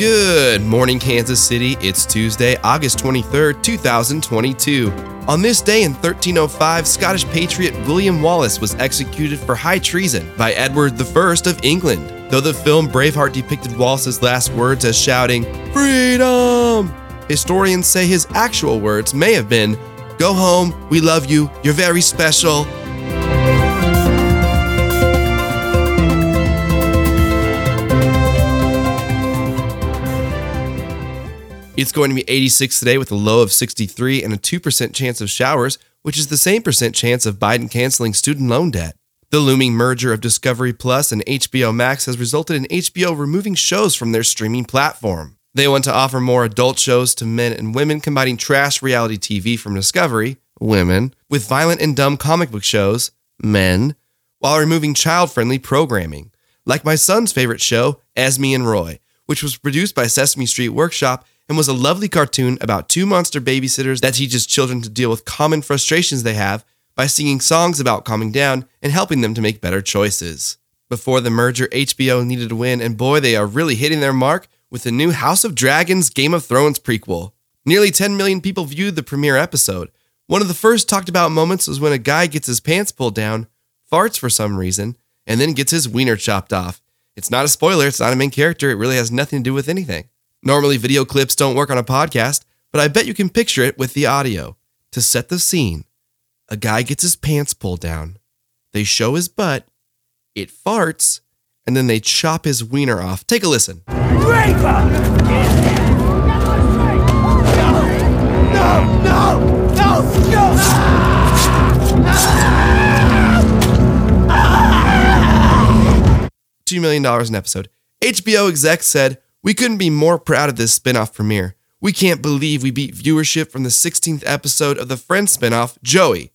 Good morning, Kansas City. It's Tuesday, August 23rd, 2022. On this day in 1305, Scottish patriot William Wallace was executed for high treason by Edward I of England. Though the film Braveheart depicted Wallace's last words as shouting, Freedom! Historians say his actual words may have been, Go home, we love you, you're very special, It's going to be 86 today with a low of 63 and a 2% chance of showers, which is the same percent chance of Biden canceling student loan debt. The looming merger of Discovery Plus and HBO Max has resulted in HBO removing shows from their streaming platform. They want to offer more adult shows to men and women, combining trash reality TV from Discovery, women, with violent and dumb comic book shows, men, while removing child friendly programming, like my son's favorite show, Esme and Roy, which was produced by Sesame Street Workshop and was a lovely cartoon about two monster babysitters that teaches children to deal with common frustrations they have by singing songs about calming down and helping them to make better choices. Before the merger, HBO needed a win, and boy, they are really hitting their mark with the new House of Dragons Game of Thrones prequel. Nearly 10 million people viewed the premiere episode. One of the first talked about moments was when a guy gets his pants pulled down, farts for some reason, and then gets his wiener chopped off. It's not a spoiler, it's not a main character, it really has nothing to do with anything. Normally, video clips don't work on a podcast, but I bet you can picture it with the audio. To set the scene, a guy gets his pants pulled down, they show his butt, it farts, and then they chop his wiener off. Take a listen. No, no, no, no! $2 million an episode. HBO exec said, We couldn't be more proud of this spinoff premiere. We can't believe we beat viewership from the 16th episode of the Friends spinoff, Joey.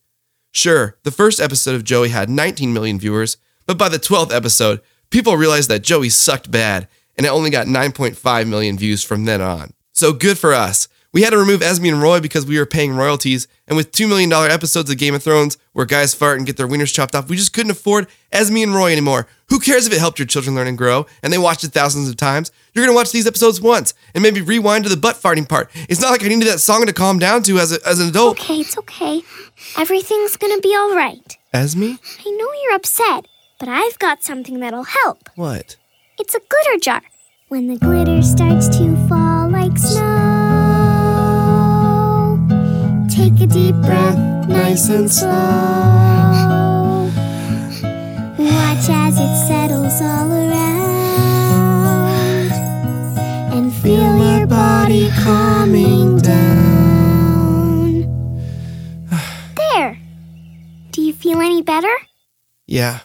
Sure, the first episode of Joey had 19 million viewers, but by the 12th episode, people realized that Joey sucked bad, and it only got 9.5 million views from then on. So good for us. We had to remove Esme and Roy because we were paying royalties, and with $2 million episodes of Game of Thrones where guys fart and get their wieners chopped off, we just couldn't afford Esme and Roy anymore. Who cares if it helped your children learn and grow and they watched it thousands of times? You're gonna watch these episodes once and maybe rewind to the butt farting part. It's not like I needed that song to calm down to as, a, as an adult. Okay, it's okay. Everything's gonna be all right. Esme? I know you're upset, but I've got something that'll help. What? It's a glitter jar. When the glitter starts to fall like snow, take a deep breath, nice and slow. Watch as it settles all around and feel your body calming down. There. Do you feel any better? Yeah.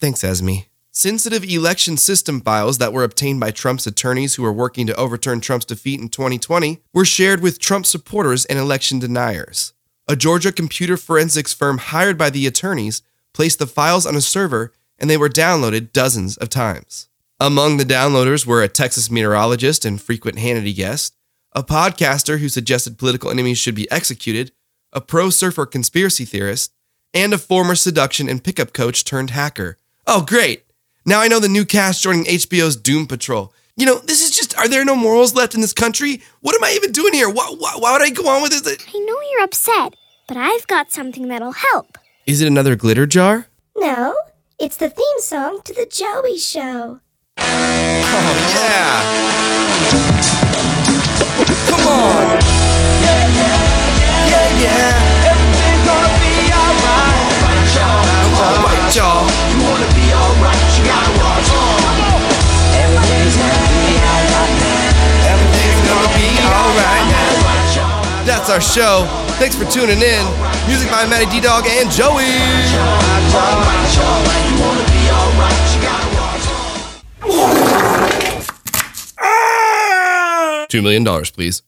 Thanks, Esme. Sensitive election system files that were obtained by Trump's attorneys who were working to overturn Trump's defeat in 2020 were shared with Trump supporters and election deniers. A Georgia computer forensics firm hired by the attorneys placed the files on a server and they were downloaded dozens of times. Among the downloaders were a Texas meteorologist and frequent Hannity guest, a podcaster who suggested political enemies should be executed, a pro surfer conspiracy theorist, and a former seduction and pickup coach turned hacker. Oh, great! Now I know the new cast joining HBO's Doom Patrol. You know, this is just, are there no morals left in this country? What am I even doing here? Why, why, why would I go on with this? I know you're upset, but I've got something that'll help. Is it another glitter jar? No, it's the theme song to the Joey Show. Oh, yeah. Come on! That's our show. Thanks for tuning in. Music by Matty D Dog and Joey. Alright, y'all. You wanna be alright, you gotta watch. $2 million, please.